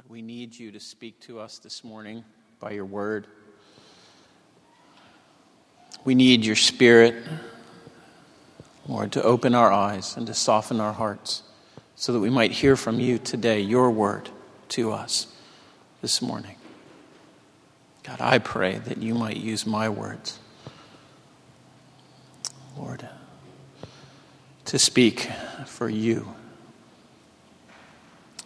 God, we need you to speak to us this morning by your word. We need your spirit, Lord, to open our eyes and to soften our hearts so that we might hear from you today, your word to us this morning. God, I pray that you might use my words, Lord, to speak for you,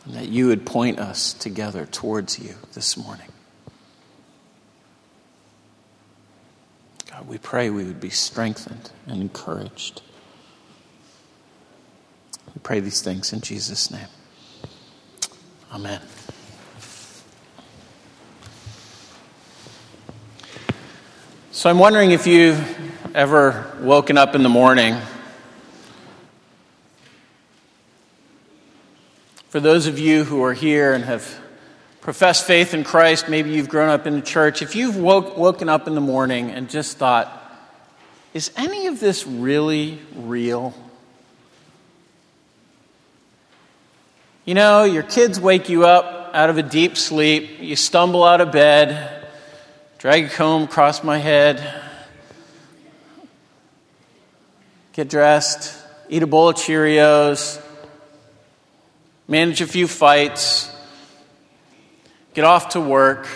and that you would point us together towards you this morning. God, we pray we would be strengthened and encouraged. We pray these things in Jesus' name. Amen. So I'm wondering if you've ever woken up in the morning. For those of you who are here and have professed faith in Christ, maybe you've grown up in the church, if you've woke, woken up in the morning and just thought, is any of this really real? You know, your kids wake you up out of a deep sleep, you stumble out of bed, drag a comb across my head, get dressed, eat a bowl of Cheerios, manage a few fights, get off to work,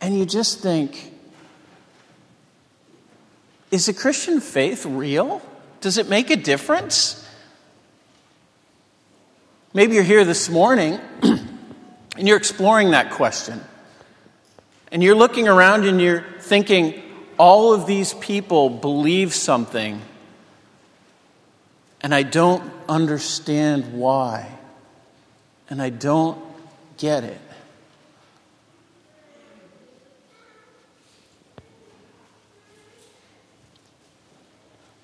and you just think, is the Christian faith real? Does it make a difference? Maybe you're here this morning and you're exploring that question. And you're looking around and you're thinking, all of these people believe something, and I don't understand why. And I don't get it.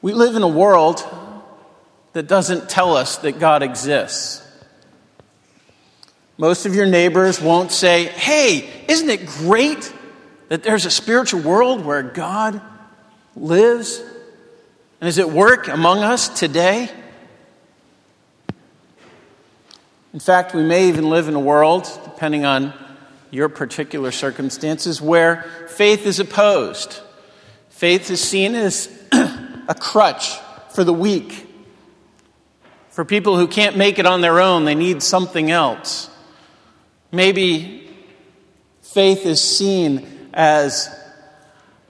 We live in a world that doesn't tell us that God exists. Most of your neighbors won't say, Hey, isn't it great that there's a spiritual world where God lives and is at work among us today? In fact, we may even live in a world, depending on your particular circumstances, where faith is opposed. Faith is seen as a crutch for the weak. For people who can't make it on their own, they need something else. Maybe faith is seen as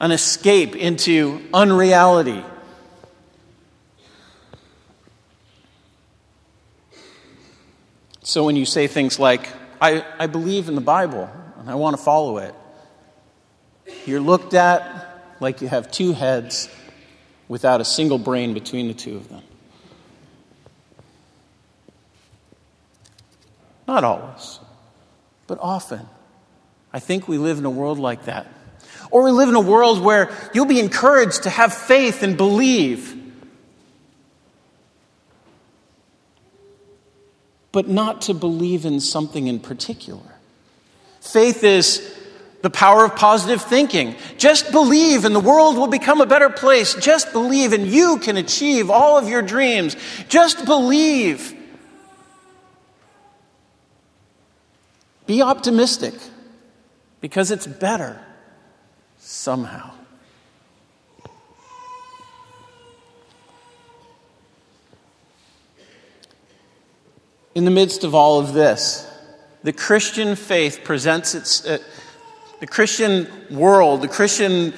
an escape into unreality. So when you say things like, I, I believe in the Bible and I want to follow it, you're looked at like you have two heads without a single brain between the two of them. Not always but often. I think we live in a world like that. Or we live in a world where you'll be encouraged to have faith and believe, but not to believe in something in particular. Faith is the power of positive thinking. Just believe and the world will become a better place. Just believe and you can achieve all of your dreams. Just believe Be optimistic because it's better somehow. In the midst of all of this, the Christian faith presents its, uh, the Christian world, the Christian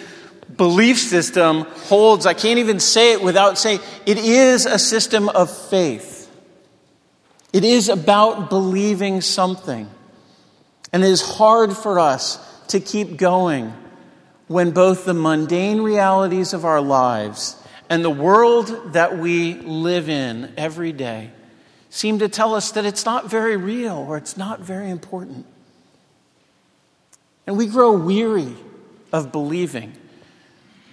belief system holds, I can't even say it without saying, it is a system of faith. It is about believing something. And it is hard for us to keep going when both the mundane realities of our lives and the world that we live in every day seem to tell us that it's not very real or it's not very important. And we grow weary of believing.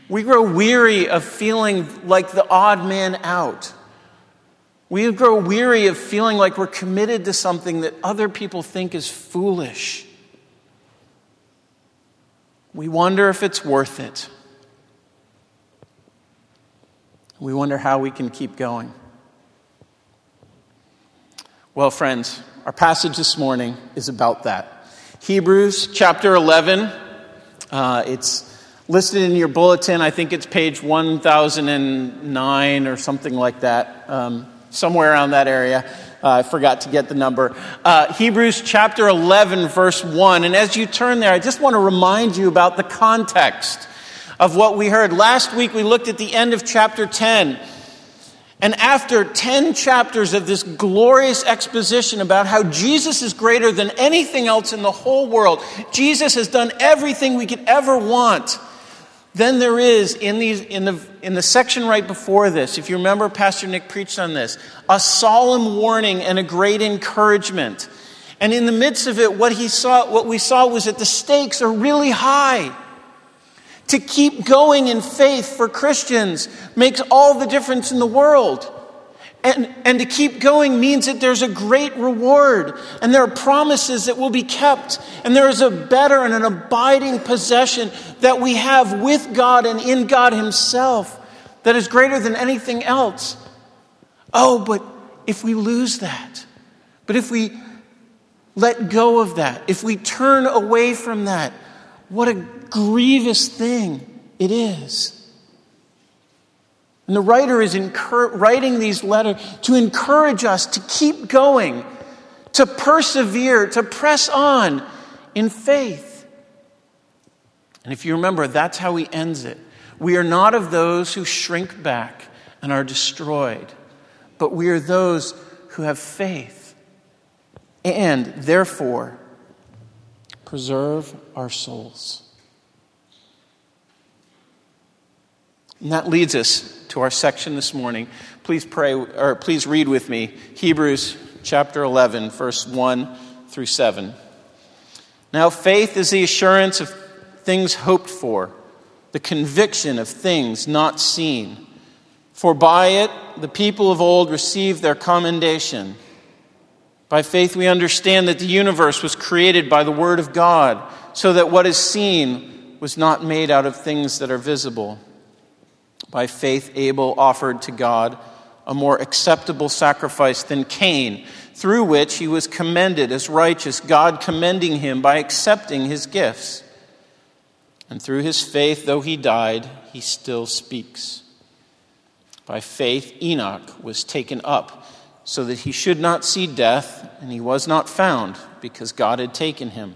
We grow weary of feeling like the odd man out. We grow weary of feeling like we're committed to something that other people think is foolish. We wonder if it's worth it. We wonder how we can keep going. Well, friends, our passage this morning is about that. Hebrews chapter 11. Uh, it's listed in your bulletin. I think it's page 1009 or something like that, um, somewhere around that area. Uh, I forgot to get the number. Uh, Hebrews chapter 11, verse 1. And as you turn there, I just want to remind you about the context of what we heard. Last week we looked at the end of chapter 10. And after 10 chapters of this glorious exposition about how Jesus is greater than anything else in the whole world, Jesus has done everything we could ever want. Then there is, in, these, in, the, in the section right before this, if you remember, Pastor Nick preached on this, a solemn warning and a great encouragement. And in the midst of it, what, he saw, what we saw was that the stakes are really high. To keep going in faith for Christians makes all the difference in the world. And, and to keep going means that there's a great reward, and there are promises that will be kept, and there is a better and an abiding possession that we have with God and in God Himself that is greater than anything else. Oh, but if we lose that, but if we let go of that, if we turn away from that, what a grievous thing it is. And the writer is incur- writing these letters to encourage us to keep going, to persevere, to press on in faith. And if you remember, that's how he ends it. We are not of those who shrink back and are destroyed, but we are those who have faith and therefore preserve our souls. And that leads us to our section this morning. Please pray or please read with me Hebrews chapter 11 verse 1 through 7. Now faith is the assurance of things hoped for, the conviction of things not seen. For by it the people of old received their commendation. By faith, we understand that the universe was created by the Word of God, so that what is seen was not made out of things that are visible. By faith, Abel offered to God a more acceptable sacrifice than Cain, through which he was commended as righteous, God commending him by accepting his gifts. And through his faith, though he died, he still speaks. By faith, Enoch was taken up so that he should not see death, and he was not found, because God had taken him.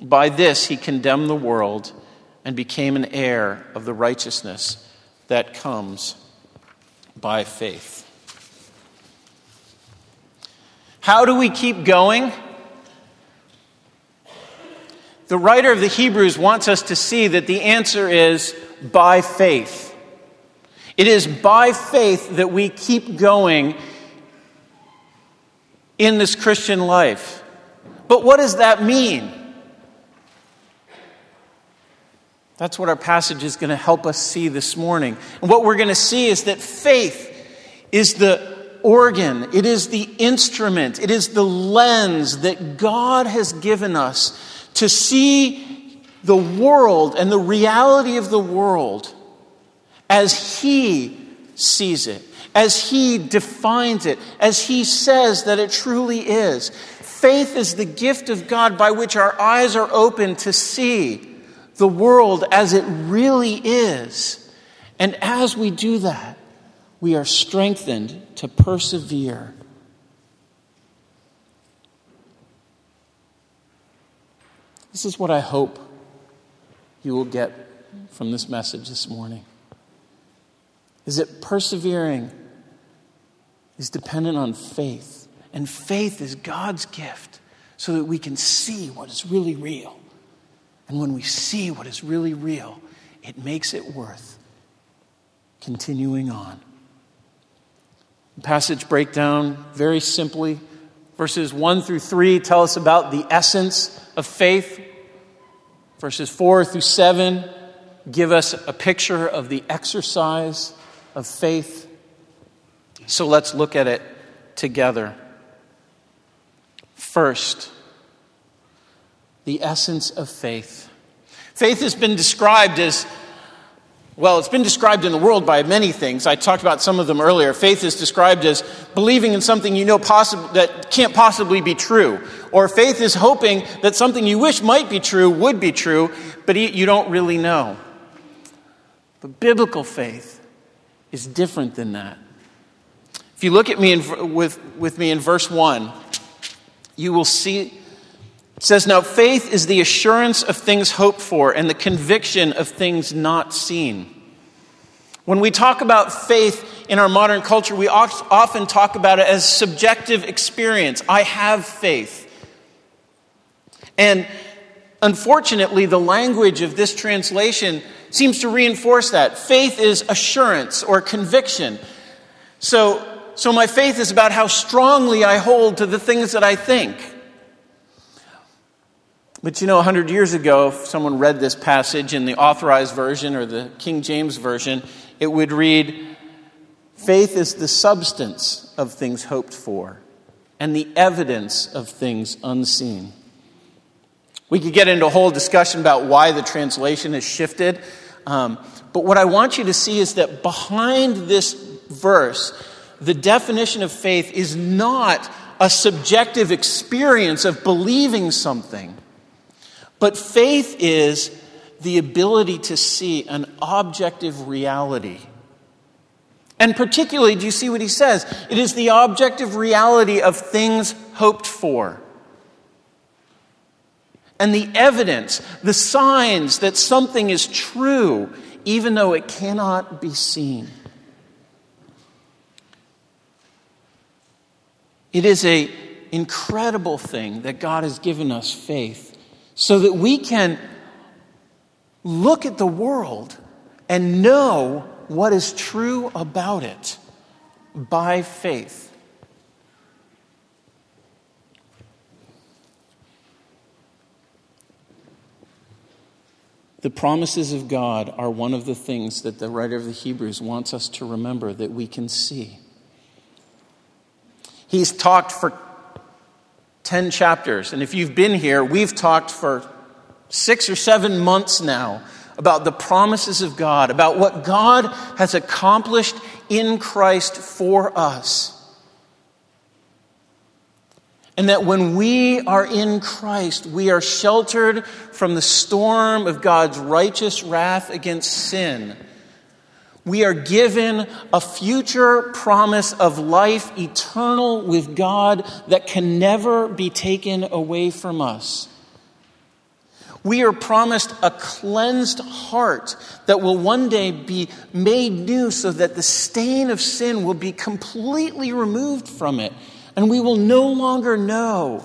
By this he condemned the world and became an heir of the righteousness that comes by faith. How do we keep going? The writer of the Hebrews wants us to see that the answer is by faith. It is by faith that we keep going in this Christian life. But what does that mean? That's what our passage is going to help us see this morning. And what we're going to see is that faith is the organ, it is the instrument, it is the lens that God has given us to see the world and the reality of the world as He sees it as He defines it, as He says that it truly is. Faith is the gift of God by which our eyes are open to see the world as it really is. And as we do that, we are strengthened to persevere. This is what I hope you will get from this message this morning. Is it persevering is dependent on faith. And faith is God's gift so that we can see what is really real. And when we see what is really real, it makes it worth continuing on. Passage breakdown very simply Verses 1 through 3 tell us about the essence of faith. Verses 4 through 7 give us a picture of the exercise of faith. So let's look at it together. First, the essence of faith. Faith has been described as well, it's been described in the world by many things. I talked about some of them earlier. Faith is described as believing in something you know possible, that can't possibly be true. Or faith is hoping that something you wish might be true would be true, but you don't really know. But biblical faith is different than that. If you look at me in, with, with me in verse 1, you will see it says, Now faith is the assurance of things hoped for and the conviction of things not seen. When we talk about faith in our modern culture, we often talk about it as subjective experience. I have faith. And unfortunately, the language of this translation seems to reinforce that. Faith is assurance or conviction. So, so my faith is about how strongly I hold to the things that I think. But you know, 100 years ago, if someone read this passage in the authorized version or the King James version, it would read Faith is the substance of things hoped for and the evidence of things unseen. We could get into a whole discussion about why the translation has shifted. Um, but what I want you to see is that behind this verse, the definition of faith is not a subjective experience of believing something. But faith is the ability to see an objective reality. And particularly, do you see what he says? It is the objective reality of things hoped for. And the evidence, the signs that something is true, even though it cannot be seen. It is an incredible thing that God has given us faith so that we can look at the world and know what is true about it by faith. The promises of God are one of the things that the writer of the Hebrews wants us to remember that we can see. He's talked for 10 chapters. And if you've been here, we've talked for six or seven months now about the promises of God, about what God has accomplished in Christ for us. And that when we are in Christ, we are sheltered from the storm of God's righteous wrath against sin we are given a future promise of life eternal with God that can never be taken away from us. We are promised a cleansed heart that will one day be made new so that the stain of sin will be completely removed from it. And we will no longer know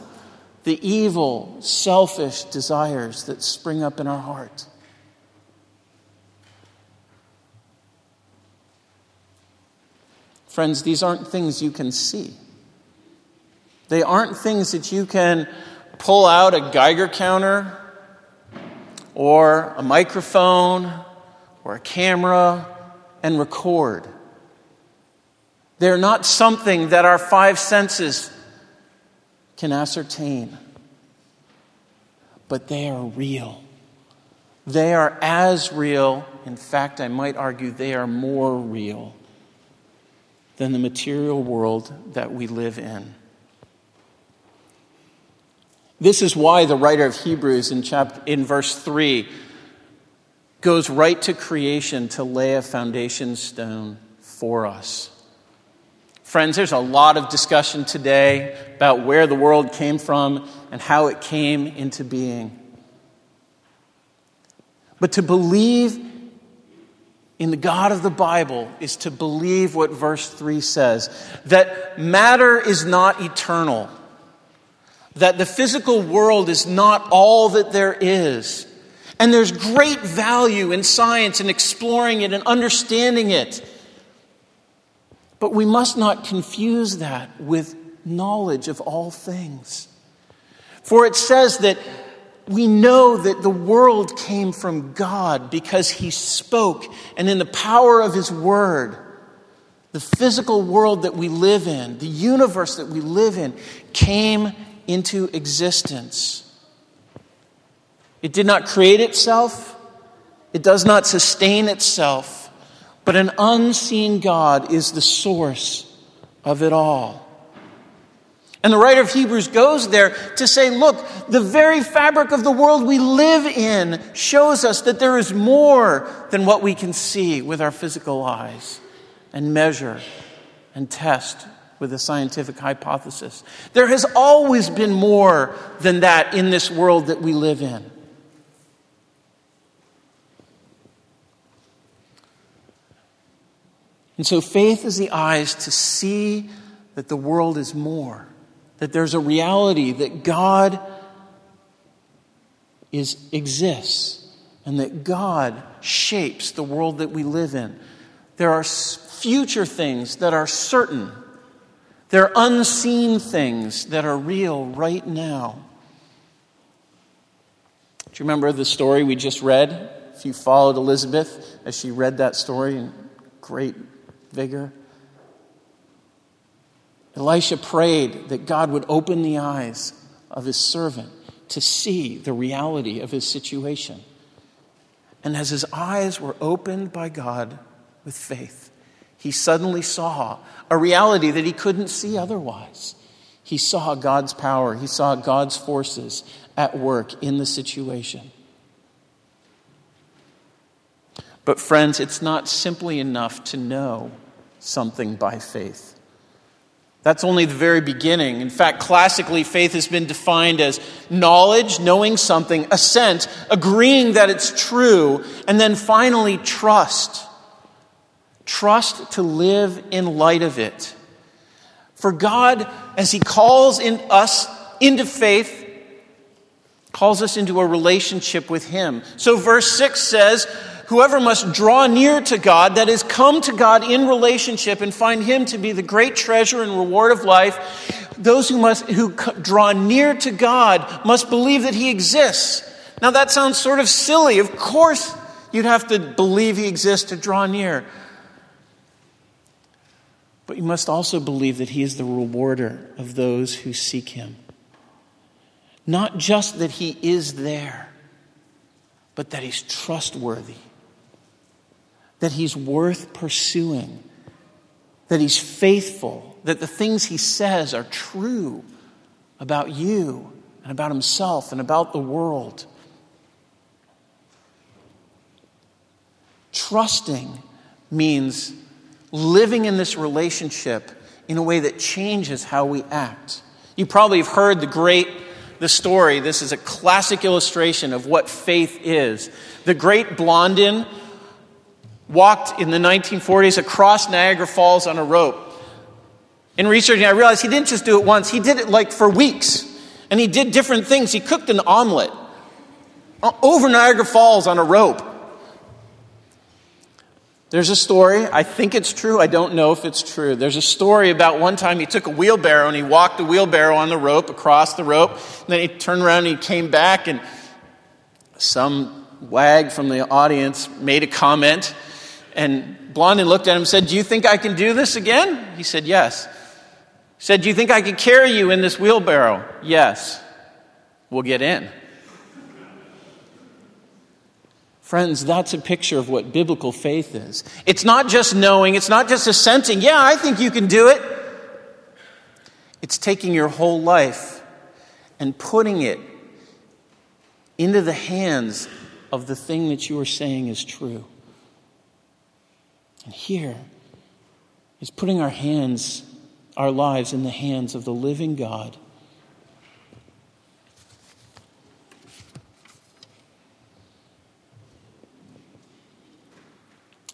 the evil, selfish desires that spring up in our heart. Friends, these aren't things you can see. They aren't things that you can pull out a Geiger counter or a microphone or a camera and record. They're not something that our five senses can ascertain, but they are real. They are as real, in fact, I might argue they are more real than the material world that we live in. This is why the writer of Hebrews in, chapter, in verse 3 goes right to creation to lay a foundation stone for us. Friends, there's a lot of discussion today about where the world came from and how it came into being. But to believe in the God of the Bible is to believe what verse 3 says that matter is not eternal, that the physical world is not all that there is. And there's great value in science and exploring it and understanding it. But we must not confuse that with knowledge of all things. For it says that we know that the world came from God because He spoke, and in the power of His Word, the physical world that we live in, the universe that we live in, came into existence. It did not create itself, it does not sustain itself, but an unseen God is the source of it all. And the writer of Hebrews goes there to say, look, the very fabric of the world we live in shows us that there is more than what we can see with our physical eyes and measure and test with a scientific hypothesis. There has always been more than that in this world that we live in. And so faith is the eyes to see that the world is more, that there's a reality that God is, exists, and that God shapes the world that we live in. There are future things that are certain. There are unseen things that are real right now. Do you remember the story we just read? If you followed Elizabeth as she read that story in great vigor. Elisha prayed that God would open the eyes of his servant to see the reality of his situation. And as his eyes were opened by God with faith, he suddenly saw a reality that he couldn't see otherwise. He saw God's power, he saw God's forces at work in the situation. But, friends, it's not simply enough to know something by faith. That's only the very beginning. In fact, classically, faith has been defined as knowledge, knowing something, assent, agreeing that it's true, and then finally, trust. Trust to live in light of it. For God, as He calls in us into faith, calls us into a relationship with Him. So, verse 6 says, Whoever must draw near to God, that is, come to God in relationship and find Him to be the great treasure and reward of life, those who, must, who draw near to God must believe that He exists. Now, that sounds sort of silly. Of course, you'd have to believe He exists to draw near. But you must also believe that He is the rewarder of those who seek Him. Not just that He is there, but that He's trustworthy that he's worth pursuing, that he's faithful, that the things he says are true about you and about himself and about the world. Trusting means living in this relationship in a way that changes how we act. You probably have heard the great the story. This is a classic illustration of what faith is. The great Blondin walked in the 1940s across Niagara Falls on a rope. In researching, I realized he didn't just do it once, he did it like for weeks. And he did different things. He cooked an omelet uh, over Niagara Falls on a rope. There's a story, I think it's true, I don't know if it's true. There's a story about one time he took a wheelbarrow and he walked the wheelbarrow on the rope, across the rope, and then he turned around and he came back, and some wag from the audience made a comment and Blondin looked at him and said, Do you think I can do this again? He said, Yes. He said, Do you think I could carry you in this wheelbarrow? Yes. We'll get in. Friends, that's a picture of what biblical faith is. It's not just knowing, it's not just assenting, yeah, I think you can do it. It's taking your whole life and putting it into the hands of the thing that you are saying is true. And here is putting our hands, our lives in the hands of the living God.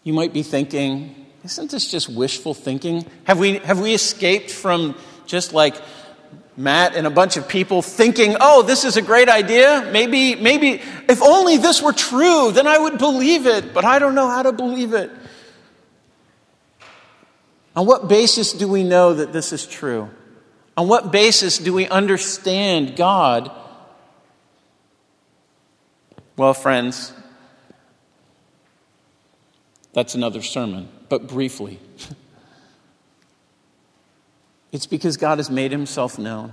You might be thinking, isn't this just wishful thinking? Have we, have we escaped from just like Matt and a bunch of people thinking, oh, this is a great idea? Maybe, maybe, if only this were true, then I would believe it, but I don't know how to believe it. On what basis do we know that this is true? On what basis do we understand God? Well, friends, that's another sermon, but briefly. It's because God has made himself known.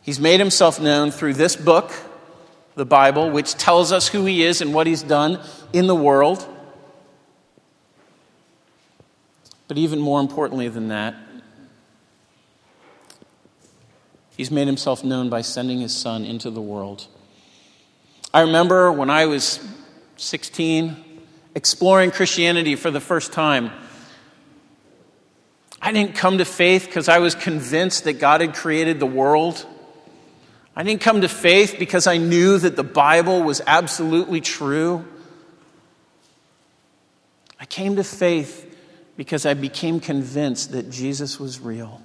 He's made himself known through this book, the Bible, which tells us who he is and what he's done in the world. But even more importantly than that, he's made himself known by sending his son into the world. I remember when I was 16, exploring Christianity for the first time. I didn't come to faith because I was convinced that God had created the world. I didn't come to faith because I knew that the Bible was absolutely true. I came to faith because I became convinced that Jesus was real,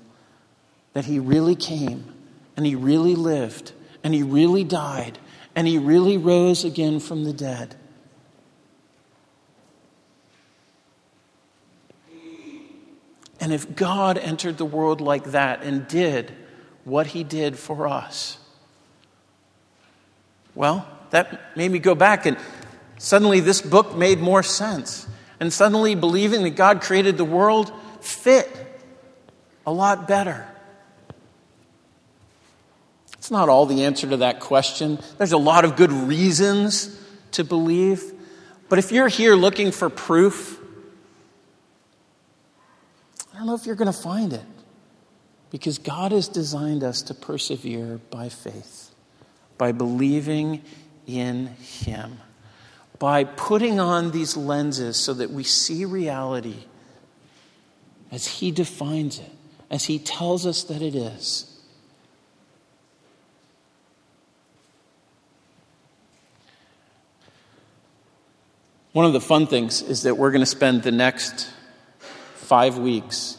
that he really came, and he really lived, and he really died, and he really rose again from the dead. And if God entered the world like that and did what he did for us, well, that made me go back and suddenly this book made more sense. And suddenly believing that God created the world fit a lot better. It's not all the answer to that question. There's a lot of good reasons to believe. But if you're here looking for proof, I don't know if you're going to find it because God has designed us to persevere by faith, by believing in Him, by putting on these lenses so that we see reality as He defines it, as He tells us that it is. One of the fun things is that we're going to spend the next five weeks,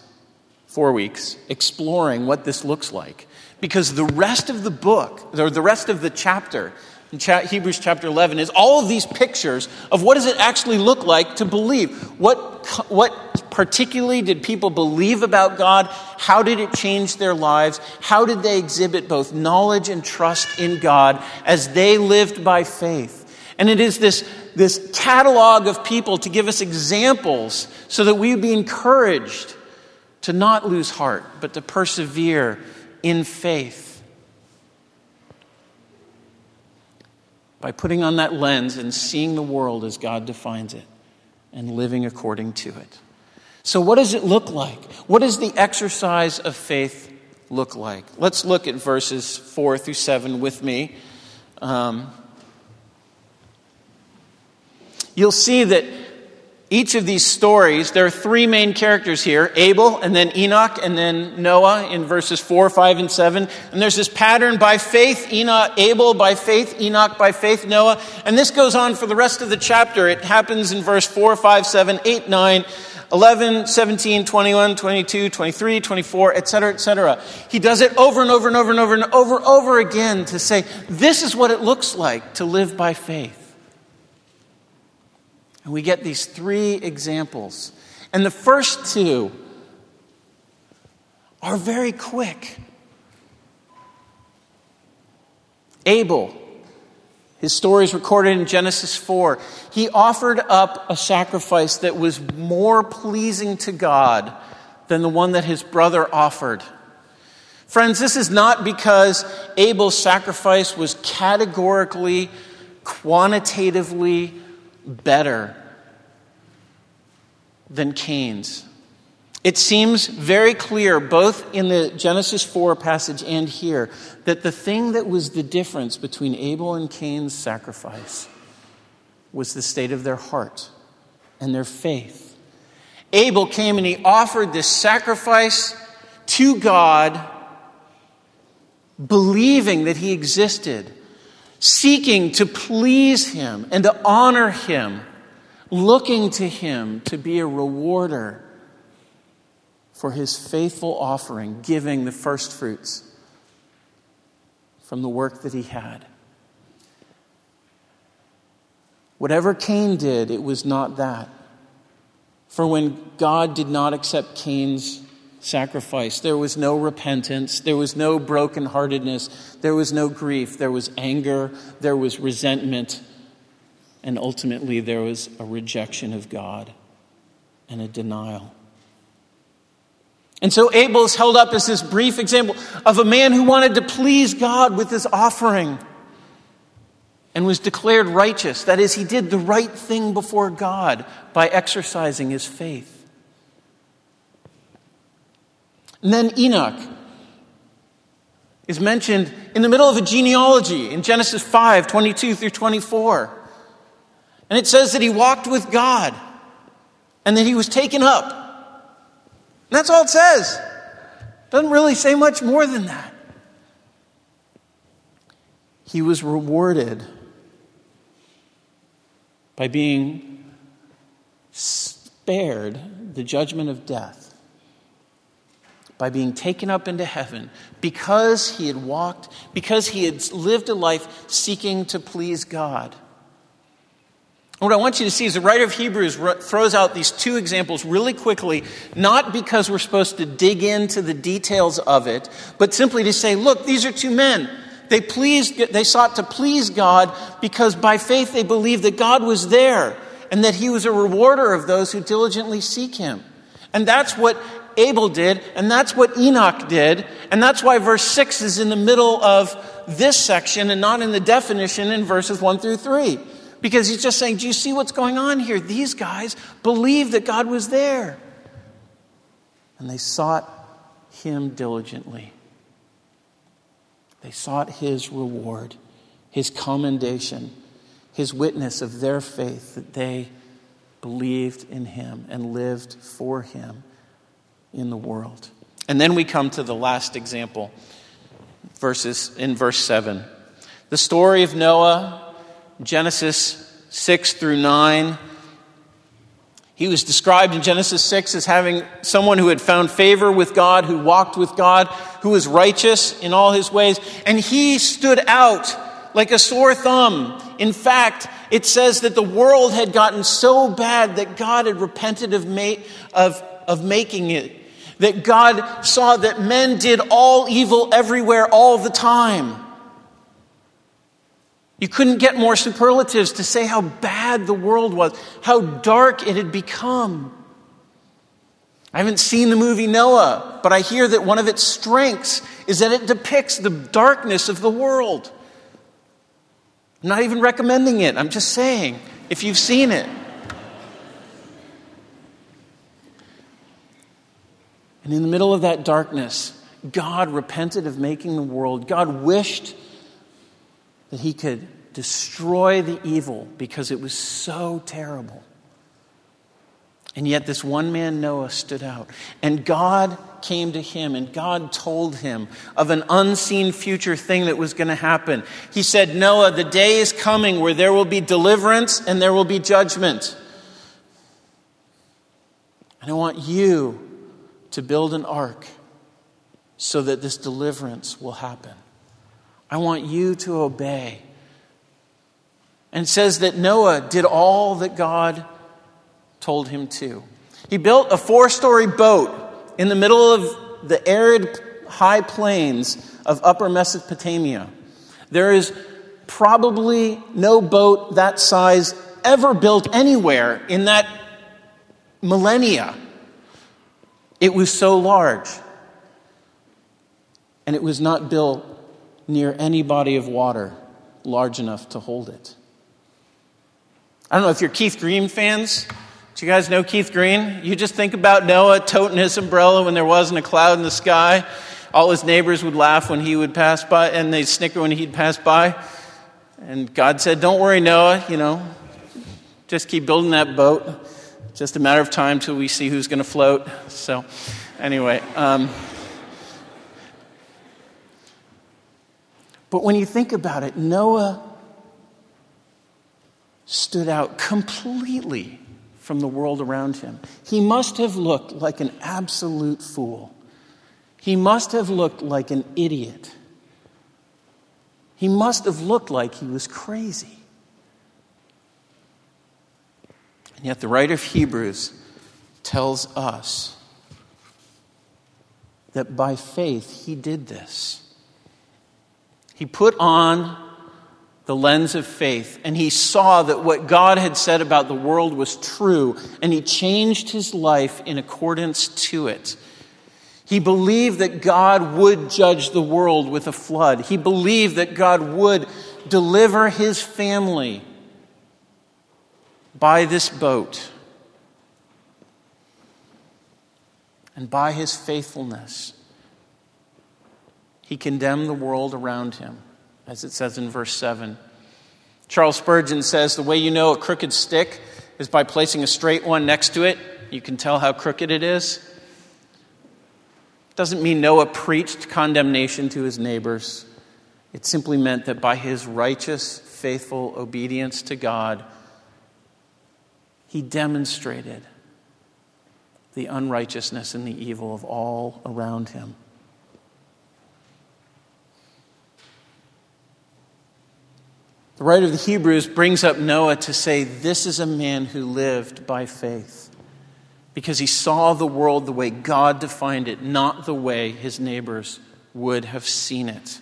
four weeks, exploring what this looks like. Because the rest of the book, or the rest of the chapter, in Hebrews chapter 11, is all of these pictures of what does it actually look like to believe. What, what particularly did people believe about God? How did it change their lives? How did they exhibit both knowledge and trust in God as they lived by faith? And it is this, this catalog of people to give us examples so that we be encouraged to not lose heart, but to persevere in faith. By putting on that lens and seeing the world as God defines it and living according to it. So, what does it look like? What does the exercise of faith look like? Let's look at verses 4 through 7 with me. Um, you'll see that each of these stories, there are three main characters here Abel, and then Enoch, and then Noah in verses 4, 5, and 7. And there's this pattern by faith, Enoch, Abel by faith, Enoch by faith, Noah. And this goes on for the rest of the chapter. It happens in verse 4, 5, 7, 8, 9. 11, 17, 21, 22, 23, 24, etc., etc. He does it over and over and over and over and over and over again to say, this is what it looks like to live by faith. And we get these three examples. And the first two are very quick. Abel, his story is recorded in Genesis 4. He offered up a sacrifice that was more pleasing to God than the one that his brother offered. Friends, this is not because Abel's sacrifice was categorically, quantitatively better than Cain's. It seems very clear, both in the Genesis 4 passage and here, that the thing that was the difference between Abel and Cain's sacrifice was the state of their heart and their faith. Abel came and he offered this sacrifice to God, believing that he existed, seeking to please him and to honor him looking to Him to be a rewarder for His faithful offering, giving the first fruits from the work that He had. Whatever Cain did, it was not that. For when God did not accept Cain's sacrifice. There was no repentance. There was no brokenheartedness. There was no grief. There was anger. There was resentment. And ultimately, there was a rejection of God and a denial. And so Abel is held up as this brief example of a man who wanted to please God with his offering and was declared righteous. That is, he did the right thing before God by exercising his faith. And then Enoch is mentioned in the middle of a genealogy in Genesis 5 22 through 24. And it says that he walked with God and that he was taken up. And that's all it says. Doesn't really say much more than that. He was rewarded by being spared the judgment of death by being taken up into heaven because he had walked, because he had lived a life seeking to please God. What I want you to see is the writer of Hebrews throws out these two examples really quickly, not because we're supposed to dig into the details of it, but simply to say, look, these are two men. They pleased, they sought to please God because by faith they believed that God was there and that he was a rewarder of those who diligently seek him. And that's what Abel did, and that's what Enoch did, and that's why verse 6 is in the middle of this section and not in the definition in verses 1 through 3. Because he's just saying, Do you see what's going on here? These guys believed that God was there. And they sought him diligently. They sought his reward, his commendation, his witness of their faith that they believed in him and lived for him in the world. And then we come to the last example, verses in verse 7. The story of Noah, Genesis 6 through 9. He was described in Genesis 6 as having someone who had found favor with God, who walked with God, who was righteous in all his ways, and he stood out like a sore thumb. In fact, it says that the world had gotten so bad that God had repented of, ma- of, of making it that God saw that men did all evil everywhere all the time. You couldn't get more superlatives to say how bad the world was, how dark it had become. I haven't seen the movie Noah, but I hear that one of its strengths is that it depicts the darkness of the world. I'm not even recommending it, I'm just saying, if you've seen it. And in the middle of that darkness, God repented of making the world. God wished that He could destroy the evil because it was so terrible. And yet, this one man, Noah, stood out. And God came to him and God told him of an unseen future thing that was going to happen. He said, Noah, the day is coming where there will be deliverance and there will be judgment. And I want you to build an ark so that this deliverance will happen. I want you to obey. And says that Noah did all that God told him to. He built a four story boat in the middle of the arid high plains of upper Mesopotamia. There is probably no boat that size ever built anywhere in that millennia. It was so large. And it was not built near any body of water large enough to hold it. I don't know if you're Keith Green fans. Do you guys know Keith Green? You just think about Noah toting his umbrella when there wasn't a cloud in the sky. All his neighbors would laugh when he would pass by, and they'd snicker when he'd pass by. And God said, Don't worry, Noah, you know, just keep building that boat just a matter of time till we see who's going to float. So, anyway. Um, but when you think about it, Noah stood out completely from the world around him. He must have looked like an absolute fool. He must have looked like an idiot. He must have looked like he was crazy. And yet, the writer of Hebrews tells us that by faith he did this. He put on the lens of faith and he saw that what God had said about the world was true and he changed his life in accordance to it. He believed that God would judge the world with a flood. He believed that God would deliver his family by this boat. And by his faithfulness, he condemned the world around him, as it says in verse 7. Charles Spurgeon says the way you know a crooked stick is by placing a straight one next to it. You can tell how crooked it is. Doesn't mean Noah preached condemnation to his neighbors. It simply meant that by his righteous, faithful obedience to God, he demonstrated the unrighteousness and the evil of all around him. The writer of the Hebrews brings up Noah to say, This is a man who lived by faith because he saw the world the way God defined it, not the way his neighbors would have seen it.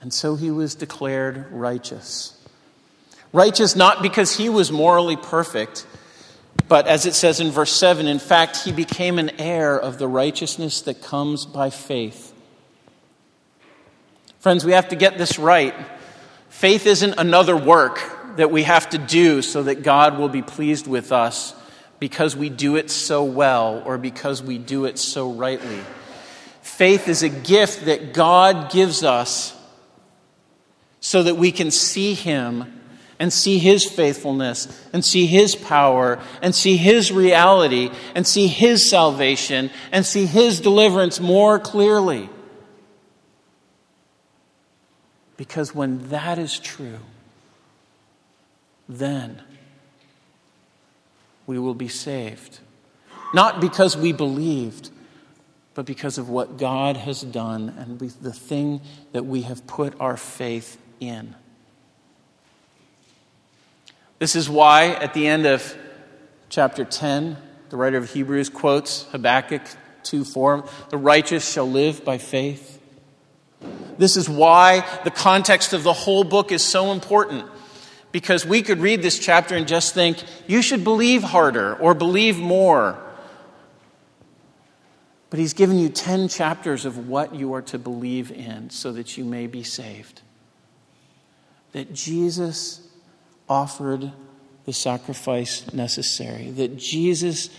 And so he was declared righteous. Righteous not because he was morally perfect, but as it says in verse 7, in fact, he became an heir of the righteousness that comes by faith. Friends, we have to get this right. Faith isn't another work that we have to do so that God will be pleased with us because we do it so well or because we do it so rightly. Faith is a gift that God gives us so that we can see Him and see His faithfulness and see His power and see His reality and see His salvation and see His deliverance more clearly. Because when that is true, then we will be saved. Not because we believed, but because of what God has done and the thing that we have put our faith in. This is why, at the end of chapter 10, the writer of Hebrews quotes Habakkuk 2 4 The righteous shall live by faith. This is why the context of the whole book is so important. Because we could read this chapter and just think, you should believe harder or believe more. But he's given you 10 chapters of what you are to believe in so that you may be saved that Jesus offered the sacrifice necessary, that Jesus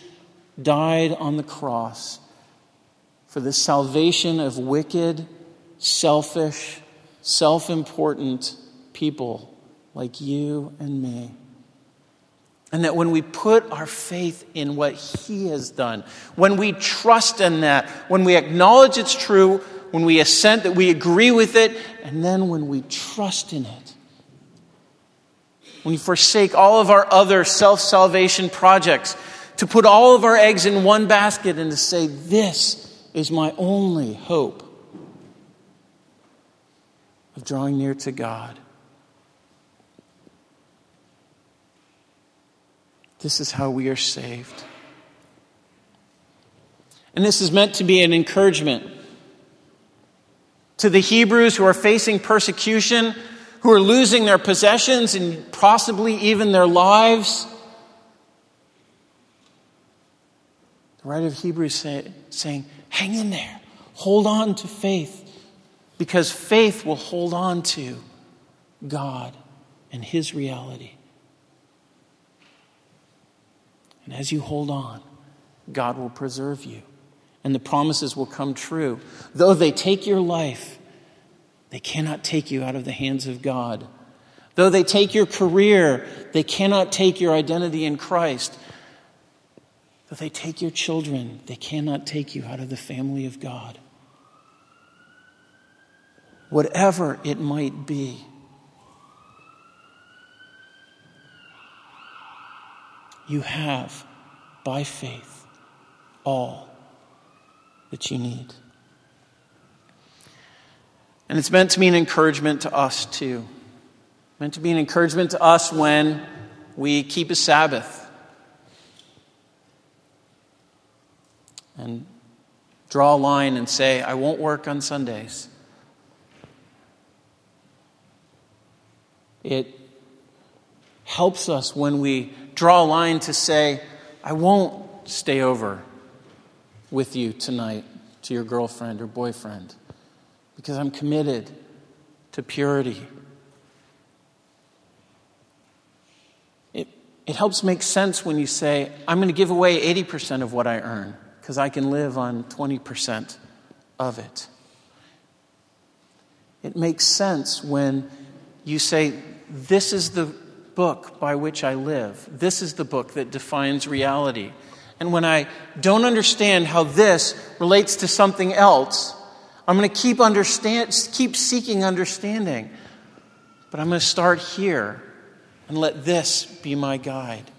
died on the cross for the salvation of wicked, selfish, self important people like you and me. And that when we put our faith in what He has done, when we trust in that, when we acknowledge it's true, when we assent that we agree with it, and then when we trust in it, when we forsake all of our other self salvation projects, to put all of our eggs in one basket and to say, This is my only hope of drawing near to God. This is how we are saved. And this is meant to be an encouragement to the Hebrews who are facing persecution who are losing their possessions and possibly even their lives. The writer of Hebrews say, saying, hang in there, hold on to faith, because faith will hold on to God and His reality. And as you hold on, God will preserve you, and the promises will come true. Though they take your life, they cannot take you out of the hands of God. Though they take your career, they cannot take your identity in Christ. Though they take your children, they cannot take you out of the family of God. Whatever it might be. You have, by faith, all that you need. And it's meant to be an encouragement to us too. Meant to be an encouragement to us when we keep a Sabbath. and draw a line and say, I won't work on Sundays. It helps us when we draw a line to say, I won't stay over with you tonight to your girlfriend or boyfriend because I'm committed to purity. It, it helps make sense when you say, I'm going to give away 80% of what I earn because I can live on 20% of it. It makes sense when you say, This is the book by which I live. This is the book that defines reality. And when I don't understand how this relates to something else, I'm going to keep, understand, keep seeking understanding. But I'm going to start here and let this be my guide.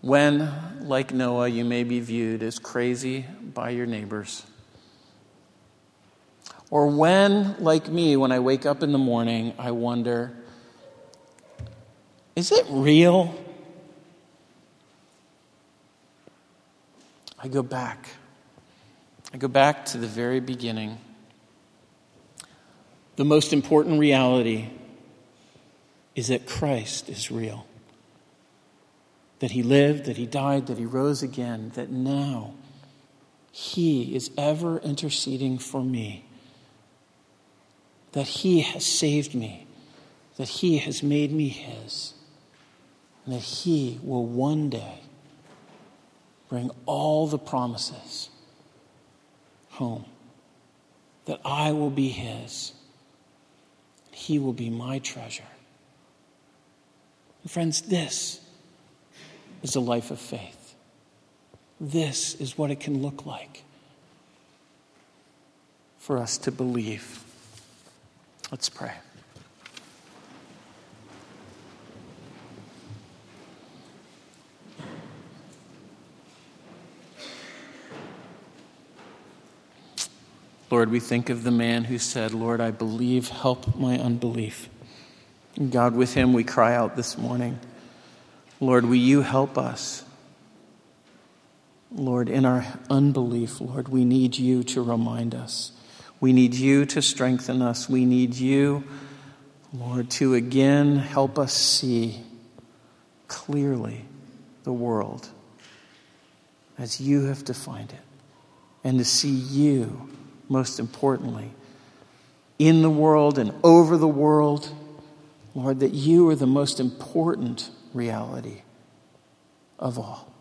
When, like Noah, you may be viewed as crazy by your neighbors. Or when, like me, when I wake up in the morning, I wonder, is it real? I go back. I go back to the very beginning. The most important reality is that Christ is real. That he lived, that he died, that he rose again, that now he is ever interceding for me. That he has saved me, that he has made me his and that He will one day bring all the promises home, that I will be His, He will be my treasure. And friends, this is a life of faith. This is what it can look like for us to believe. Let's pray. Lord, we think of the man who said, Lord, I believe, help my unbelief. God, with him we cry out this morning, Lord, will you help us? Lord, in our unbelief, Lord, we need you to remind us. We need you to strengthen us. We need you, Lord, to again help us see clearly the world as you have defined it and to see you most importantly, in the world and over the world. Lord, that you are the most important reality of all.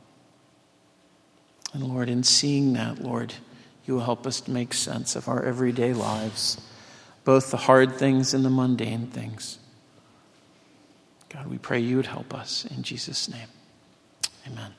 And Lord, in seeing that, Lord, you help us to make sense of our everyday lives, both the hard things and the mundane things. God, we pray you would help us. In Jesus' name, amen.